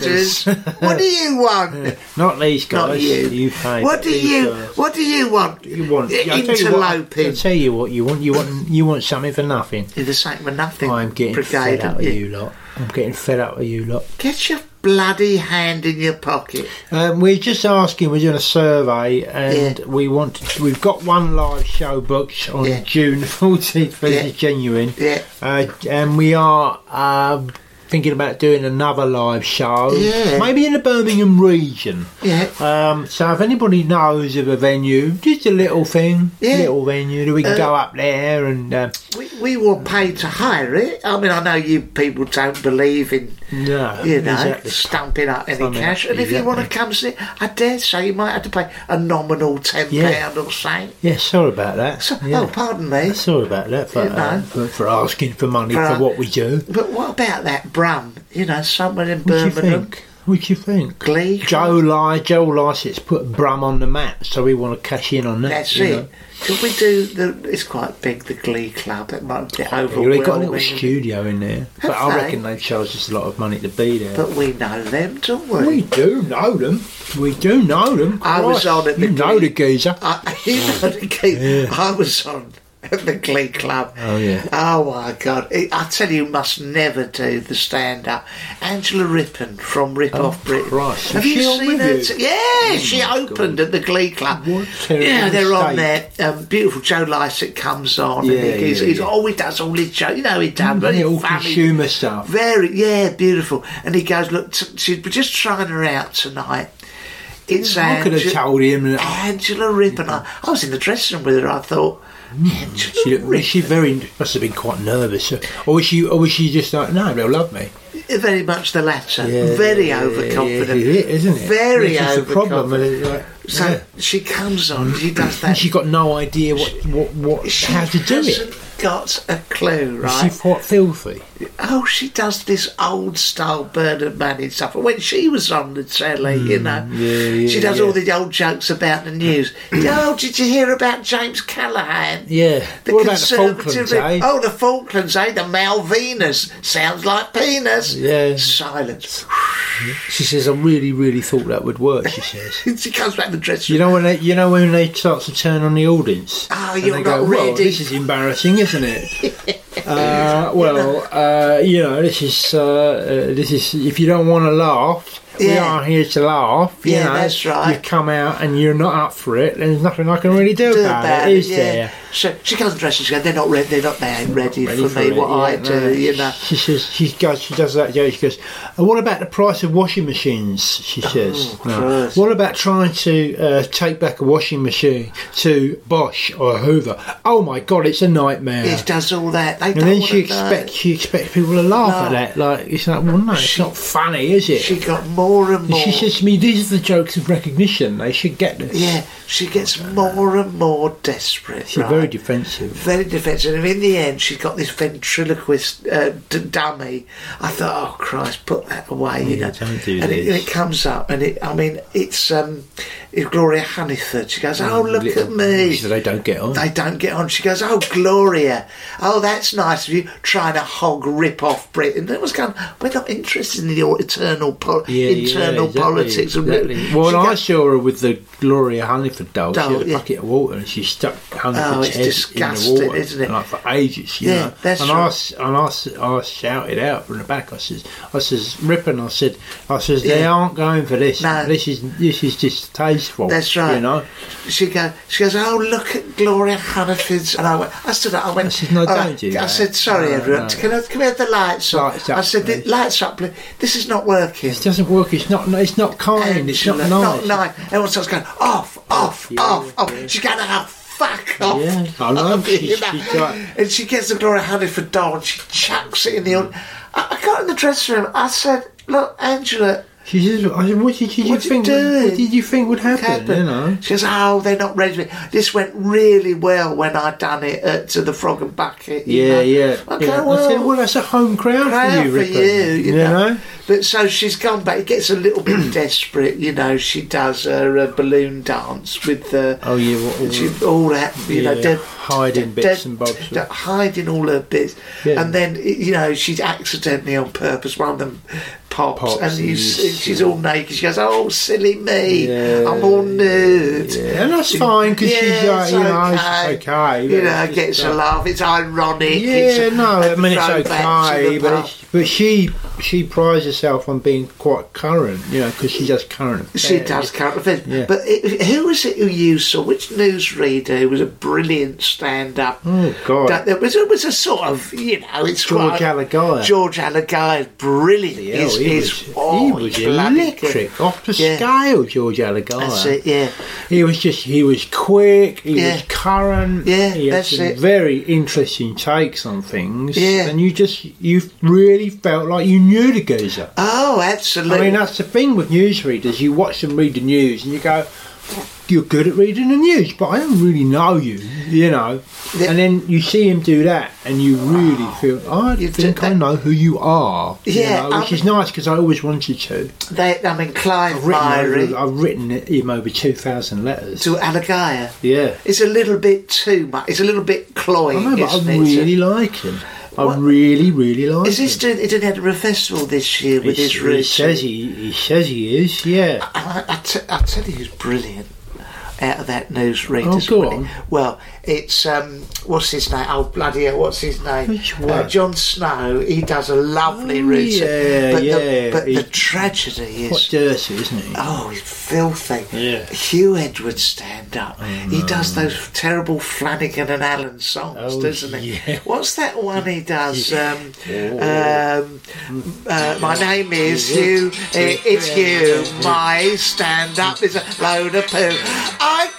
what do you want? Not these guys. Not you. pay. What do you? guys. What do you want? You want? I'll interloping. I'll tell you what you want. You want. You want something for nothing. You're the same for nothing. I'm getting brigade, fed up aren't with you? you lot. I'm getting fed up with you lot. Get your bloody hand in your pocket. Um, we're just asking. We're doing a survey, and Yeah. we want. To, we've got one live show booked on Yeah. June 14th. For Yeah. this is genuine. Yeah. Uh, and we are. Um, Thinking about doing another live show, Yeah. maybe in the Birmingham region. Yeah. Um, so if anybody knows of a venue, just a little thing, Yeah. little venue that we can go up there and uh, We, we were paid to hire it. I mean, I know you people don't believe in, no, you know, exactly. stumping up any cash. And if you want to exactly. come see, I dare say you might have to pay a nominal ten pound Yeah. or something. Yeah, sorry about that. So, yeah. Oh, pardon me. Sorry about that for, You know. uh, for, for asking for money For, for, what we do. But what about that Brum? You know, somewhere in What Birmingham. What do you think? Glee Joe Ly, Joe Lycett's put Brum on the map, so we want to cash in on that. That's it. know. Could we do the? It's quite big, the Glee Club. It might be overwhelming. They've got a little studio in there, but I they? reckon they charge us a lot of money to be there. But we know them, don't we? we do know them. We do know them. I was on the You know the geezer. I, you know the Glee. I was on at the Glee Club. Oh, yeah. Oh my God! It, I tell you, you must never do the stand-up. Angela Rippon from Rip oh, Off Britain. Oh, Christ. Have you seen her? t- yeah, oh, she opened at the Glee Club. What yeah, they're on there. Um, beautiful Joe Lycett comes on. Yeah, and he, he's, yeah, he's, yeah. oh, he does all his jokes. You know, he does. Mm, very Little funny. consumer stuff. Very, yeah, beautiful. And he goes, look, t- she's we're just trying her out tonight. It's I could have told him uh, Angela Rippon. Mm-hmm. I, I was in the dressing room with her. I thought. She, looked- was she very must have been quite nervous, or was she, or was she just like, no, they'll love me? very much the latter. Yeah, very yeah, overconfident. yeah, it is, isn't it? Very This is the problem. overconfident. like, So she comes on. She does and that. she got no idea what, what, what She how to do it. Got a clue, right? She quite filthy. Oh, she does this old style Bernard Manning stuff. When she was on the telly, you know, Hmm, yeah, yeah, she does yeah. all the old jokes about the news. oh, did you hear about James Callaghan? Yeah. The what about the Falklands, eh? Oh, the Falklands, eh? The Malvinas. Sounds like penis. Yeah. Silence. She says, I really, really thought that would work. She says. she comes back to the dressing You know when they, you know when they start to turn on the audience. Oh, you're not go, well, this is embarrassing, isn't it? uh, well, uh, you know, this is uh, uh, this is if you don't want to laugh, we Yeah. are here to laugh. You Yeah, know, that's right. You come out and you're not up for it. There's nothing I can really do, Do about, about it, it, is yeah. there? So she comes to dressing. She goes, they're not ready. They're not. They ain't ready, Ready for me. it, what I yeah, do, no. you know. She says she goes. She does that joke. She goes, "Uh, "What about the price of washing machines?" She says. Oh, No. What about trying to uh, take back a washing machine to Bosch or Hoover? Oh my God, it's a nightmare. It does all that. They and don't then she expects she expects people to laugh No. at that. Like it's like, well, no, it's not funny, is it? She got more more and more. She says to me, "These are the jokes of recognition. They should get this." yeah, she gets more and more desperate. she's right? very defensive. very defensive. And in the end, she's got this ventriloquist uh, d- dummy. I thought, oh Christ, put that away, you Yeah, know. don't do and, it, and it comes up, and it, I mean, it's um, it's Gloria Hunniford. She goes, oh look Little- at me. She said they don't get on. They don't get on. She goes, "Oh, Gloria! Oh, that's nice of you trying to hog rip off Britain." And it was going, "We're not interested in your eternal po- yeah, internal yeah, exactly, politics." and Exactly. Well, She I goes, saw her with the Gloria Hunniford doll. Doll, she had a yeah. bucket of water and she stuck Hunniford's Oh, it's head disgusting, in the water, isn't it? Like for ages, you Yeah, know. that's and right. I, and I, I shouted out from the back. I says, I says, Rippon. I said, I says, they Yeah. aren't going for this. No. This is this is distasteful. That's right. You know. She goes, she goes, oh look at Gloria Hunniford's, and I went, I stood up, I went, I said, "No, don't do I that." said, sorry No, everyone, no. can I can we have the lights on? Lights I up, said, please. lights up. This is not working. It doesn't work. It's not. It's not kind. it's not nice. Not nice. Everyone starts going off, off, Yeah, off, off. yeah. She's going, oh fuck off. Yeah, I know. She's- know? and she gets the Gloria Hunniford doll and she chucks it in the. Mm. I, I got in the dressing room. I said, look, Angela. She says, what did you What think? What did you think would happen? happened. You know. She goes, oh, they're not ready. This went really well when I done it at, to the Frog and Bucket. Yeah, know. yeah. Okay, yeah. well, I said, well, that's a home crowd, proud for you, for you, you, know. know? But so she's gone back. It gets a little bit desperate, you know. She does her uh, balloon dance with the. Oh, yeah, what- all- she, all that, you know, Yeah, dead, hiding dead- bits and bobs. hiding all her bits, Yeah. and then you know she's accidentally on purpose. One of them pops, Pops and and you you see, see- she's all naked. She goes, "Oh, silly me! Yeah, I'm all nude." Yeah, and that's fine because she's Yeah, like, it's you know, okay. it's okay. You know, it's gets a uh, laugh. It's ironic. Yeah, it's no, I mean it's throwback to okay, but but she she prides herself on being quite current, you know, because she does current. She affairs. does current affairs. Yeah. But it, who was it who you saw? Which newsreader who was a brilliant stand up? Oh God, There was, it was a sort of, you know, it's George Alagiah. George Alagiah is brilliant. Yeah, He's- he was, oh, he was electric, good. off the Yeah. scale. George Alagiah. That's it, yeah. He was just, he was quick, he Yeah. was current, Yeah, he had that's some it. very interesting takes on things, Yeah. and you just, you really felt like you knew the geezer. Oh, absolutely. I mean, that's the thing with newsreaders, you watch them read the news and you go, you're good at reading the news, but I don't really know you, you know. Yeah. And then you see him do that, and you really feel, I You think I know who you are. you Yeah, know, which um, is nice because I always wanted to. they, I mean, Clive I've written, over, I've written him over 2,000 letters. to Alagiah. yeah. It's a little bit too much. It's a little bit cloying. I know, but I isn't it? really like him. I What- really, really like Is this him. doing, doing Edinburgh Festival this year with He- his he says he, he says he is, yeah. I, I, t- I tell you who's brilliant out of that newsreader. Oh, go on. Well, it's um, what's his name? Oh bloody hell! What's his name? Which Uh. Jon Snow. He does a lovely Oh, routine. yeah, but yeah. The, but the He- tragedy Quite is. dirty, isn't he? Oh, he's filthy. Yeah. Huw Edwards stand up. He does those terrible Flanagan and Allen songs, Oh, doesn't he? yeah. What's that one he does? Um, um, uh, my name is Huw. It- It's Huw. My stand up is a load of poo. I come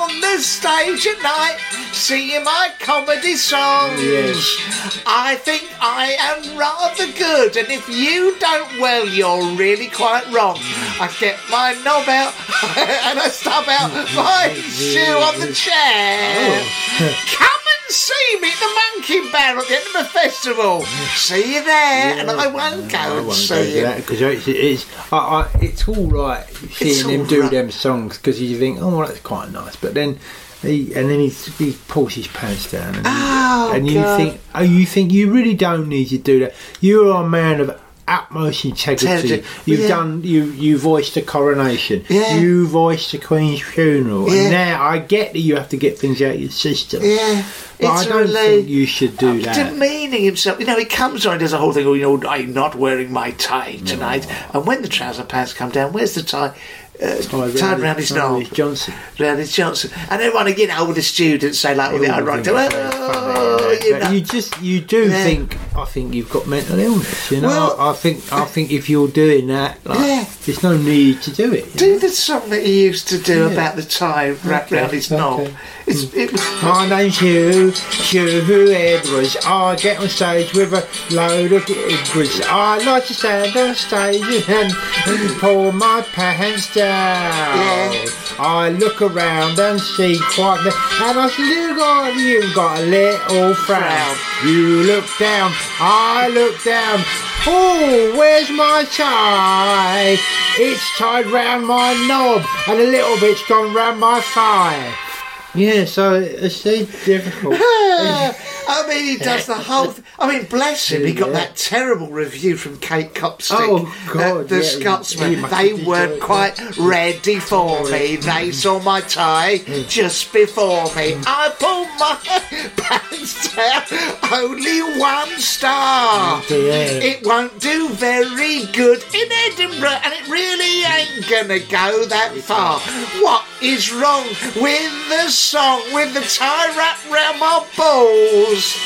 on the stage at night singing my comedy songs. Yes. I think I am rather good, and if you don't, well, you're really quite wrong. I get my knob out and I stub out my mm-hmm. shoe on the chair. Oh. Come and see me at the Monkey Barrel at the end of the festival. See you there, and I won't go I and won't see you. because it's, it's, I, I, it's all right seeing him all do right. them songs because you think, oh, well, that's quite nice. But then he and then he, he pulls his pants down and, Oh, and you God. think, oh, you think you really don't need to do that. You are a man of utmost integrity. Integrity, You've yeah. done you you voiced a coronation. Yeah. You voiced the Queen's funeral. Yeah. And now I get that you have to get things out of your system. Yeah, But I don't really think you should do that. demeaning himself. You know, he comes on and does a whole thing. Oh, you know, I'm not wearing my tie tonight. And when the trouser pants come down, where's the tie? Uh, Tied tied round his knob. Johnson. Round his Johnson. And everyone, know, all the students say, like, with the All ironic, oh, it's funny, you but know. you just you do Yeah. think I think you've got mental illness. You know, Well- I think I think if you're doing that, like, Yeah. There's no need to do it. Do know? the song that he used to do Yeah. about the tie wrapped Okay, round his knob. okay. It's, it was mm. My name's Huw, Huw Edwards. I get on stage with a load of Edwards. I like to stand on stage and, and pull my pants down. Yeah. I look around and see quite the. And I see you got, you got a little. Frown. You look down, I look down. Oh, where's my tie? It's tied round my knob and a little bit's gone round my thigh. Yeah, so uh, it's so difficult. I mean, he does the whole. I mean, bless him. He got Yeah. that terrible review from Kate Copstick, Oh, God, the yeah, Scotsman. must they weren't quite ready for me. They saw my tie just before me. I pulled my pants down. Only one star. Oh. It won't do very good in Edinburgh, and it really ain't gonna go that far. What is wrong with the song with the tie wrapped round my balls?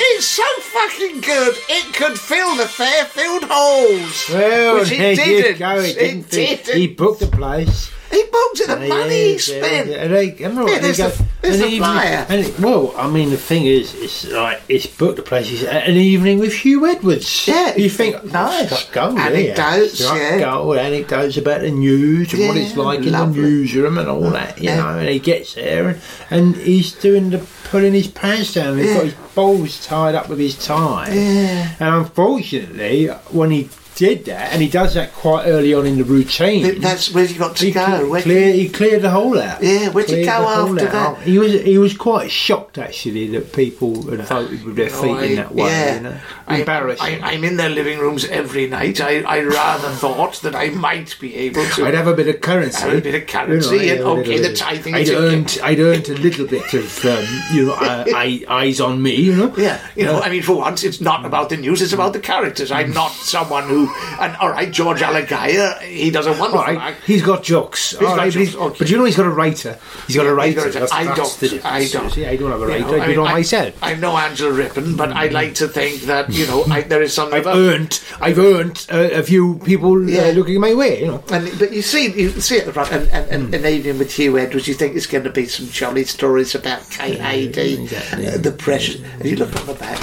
It's so fucking good, it could fill the Fairfield halls. Well, which it didn't. go. It didn't. It didn't. He booked the place. He booked it, the And money yeah, he spent. yeah, And they, and all Yeah, there's they the- there's an the evening- flyer. And it, well, I mean, the thing is, it's like it's booked the place. It's an evening with Huw Edwards. Yeah, you think oh, nice. Struck gold, Anecdotes, yeah. Gold, anecdotes about the news and what it's Yeah, like in the newsroom and all that. You Yeah. know, and he gets there and, and he's doing the pulling his pants down. He's Yeah. got his balls tied up with his tie. Yeah. And unfortunately, when he did that, and he does that quite early on in the routine. Th- That's where you got to He, go. cle- Where- clear, he cleared the hole out. Yeah, where'd you Cleared go after out. that? He was he was quite shocked actually that people had voted with their feet Oh, I- in that way. yeah. You know? I- Embarrassing. I, am in their living rooms every night. I, I rather thought that I might be able to. I'd have a bit of currency. Have a bit of currency I'd and okay, the bit. tithing I'd ticket. earned, I'd earned a little bit of, um, you know, uh, eyes on me, you know. Yeah, you know, I mean, for once, it's not about the news; it's about the characters. I'm not someone who, and all right, George Alagiah, he does a wonderful. All right, act. he's got jokes. All got right, but, jokes, he's- okay. but you know he's got a writer. He's got a writer. got a- That's- I that's don't. I don't. See, I don't have a You rater. know, I, I do it I- myself. I know Angela Rippon, but I like to think that you know I, there is something I've about. earned, I've earned uh, a few people Yeah. uh, looking my way. You know. And, but you see, you see at the front, and, and, and an evening with Huw Edwards, you think it's going to be some jolly stories about KAD, exactly. uh, the pressure. And you look on the back.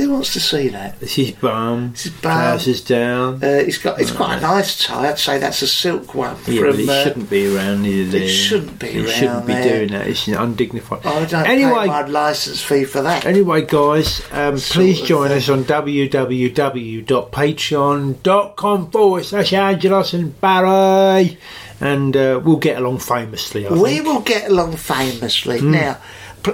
Who wants to see that? This is bum. This is bum. Trousers down. Uh, it's got it's quite a nice tie. I'd say that's a silk one yeah, from. but it uh, shouldn't be around here. There. shouldn't be It around shouldn't be there. doing that. It's undignified. I don't anyway, pay my licence fee for that. Anyway, guys, um, please join thing. us on www.patreon.com forward slash Angelos and Barry, and uh, we'll get along famously. I we think. will get along famously now.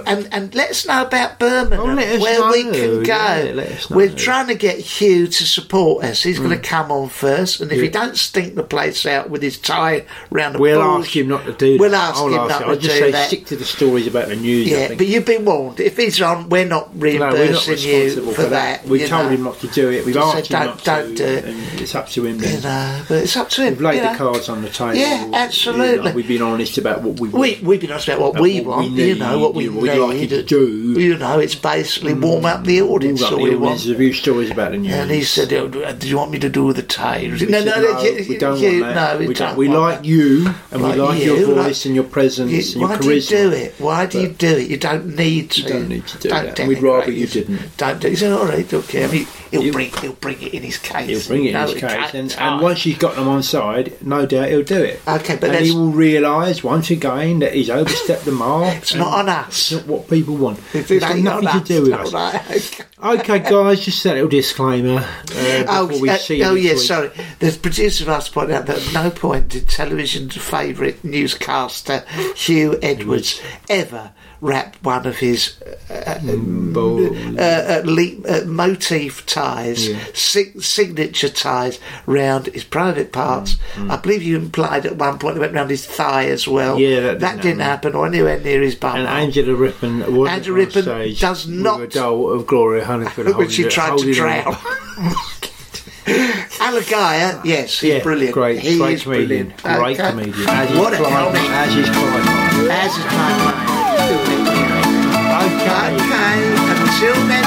And, and let us know about Birmingham, Oh, where we can go. yeah, We're. Mm. trying to get Huw to support us. He's going to come on first, and if he don't stink the place out with his tie round the We'll balls, ask him not to do We'll that. ask I'll him ask not I'll to just do say that. stick to the stories about the news. Yeah, but you've been warned. If he's on, we're not no, we're not reimbursing you for, that. We've told know. him not to do it. We've Just asked said, him don't- not don't to, do it. and it's up to him. You know, but it's up to him. We've laid the know. cards on the table. Yeah, know, absolutely. we've been honest about what we want. We we've been honest about what we want, you know, what we what we'd like you to do. You know, it's basically warm up the audience. We've got all the we want. audience, a few stories about the news. And he said, oh, do uh, do you want me to do the? We No, no, no, we don't you- want that. no, we, we don't. don't We like you, and Like we like you, your like- voice and your presence You- and your why charisma. do you do it? Why do you do it? You don't need to. You don't need to do Don't that, we'd rather you didn't. Don't do. He said, all right, okay. I mean, he'll You- bring he'll bring it in his case. He'll bring it in his case, and, once he's got them on side, no doubt he'll do it. Okay, but and he will realise once again that he's overstepped the mark. It's not on us. It's not what people want. It It's got nothing on to do with us. right, okay. Guys, just a little disclaimer uh, Oh, we uh, see oh week. sorry. The producer asked point out that at no point did television's favourite newscaster Huw Edwards ever wrap one of his uh, uh, uh, le- uh, motif ties, Yeah. sig- signature ties, round his private parts. Mm, I believe you implied at one point it went round his thigh as well. Yeah, that that didn't didn't happen, or anywhere near his bum. And Angela Rippon Angela Rippon stage does not- doll of Gloria Hunniford which she it- tried to drown. Alagiah, uh, yes, he's Yeah, brilliant. Great, he great is comedian, brilliant. great Okay. comedian. As is What a Clive, as is Clive. As is mind. Okay. Okay, until next